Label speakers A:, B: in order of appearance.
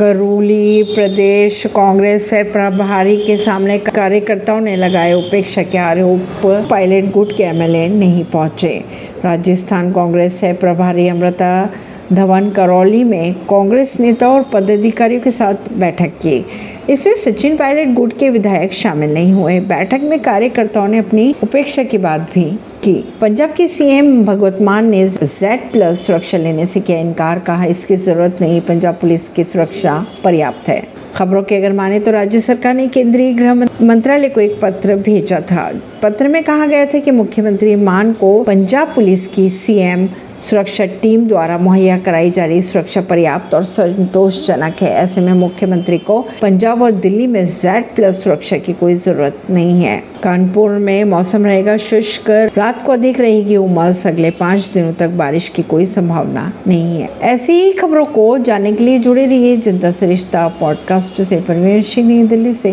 A: करूली प्रदेश कांग्रेस प्रभारी के सामने कार्यकर्ताओं ने लगाए उपेक्षा के आरोप। पायलट गुट के एमएलए नहीं पहुँचे। राजस्थान कांग्रेस प्रभारी अमृता धवन करौली में कांग्रेस नेता और पदाधिकारियों के साथ बैठक की। इसमें सचिन पायलट गुट के विधायक शामिल नहीं हुए। बैठक में कार्यकर्ताओं ने अपनी उपेक्षा की बात भी की। पंजाब के सीएम भगवत मान ने जेड प्लस सुरक्षा लेने से किया इनकार, कहा इसकी ज़रूरत नहीं, पंजाब पुलिस की सुरक्षा पर्याप्त है। खबरों के अगर माने तो राज्य सरकार ने केंद्रीय गृह मंत्रालय को एक पत्र भेजा था। पत्र में कहा गया था कि मुख्यमंत्री मान को पंजाब पुलिस की सीएम सुरक्षा टीम द्वारा मुहैया कराई जा रही सुरक्षा पर्याप्त और संतोषजनक है। ऐसे में मुख्यमंत्री को पंजाब और दिल्ली में जेड प्लस सुरक्षा की कोई ज़रूरत नहीं है। कानपुर में मौसम रहेगा शुष्क। रात को अधिक रहेगी उमस। अगले पाँच दिनों तक बारिश की कोई संभावना नहीं है। ऐसी ही खबरों को जानने के लिए जुड़े रहिए जनता से रिश्ता पॉडकास्ट से। परवीन सिंह दिल्ली से।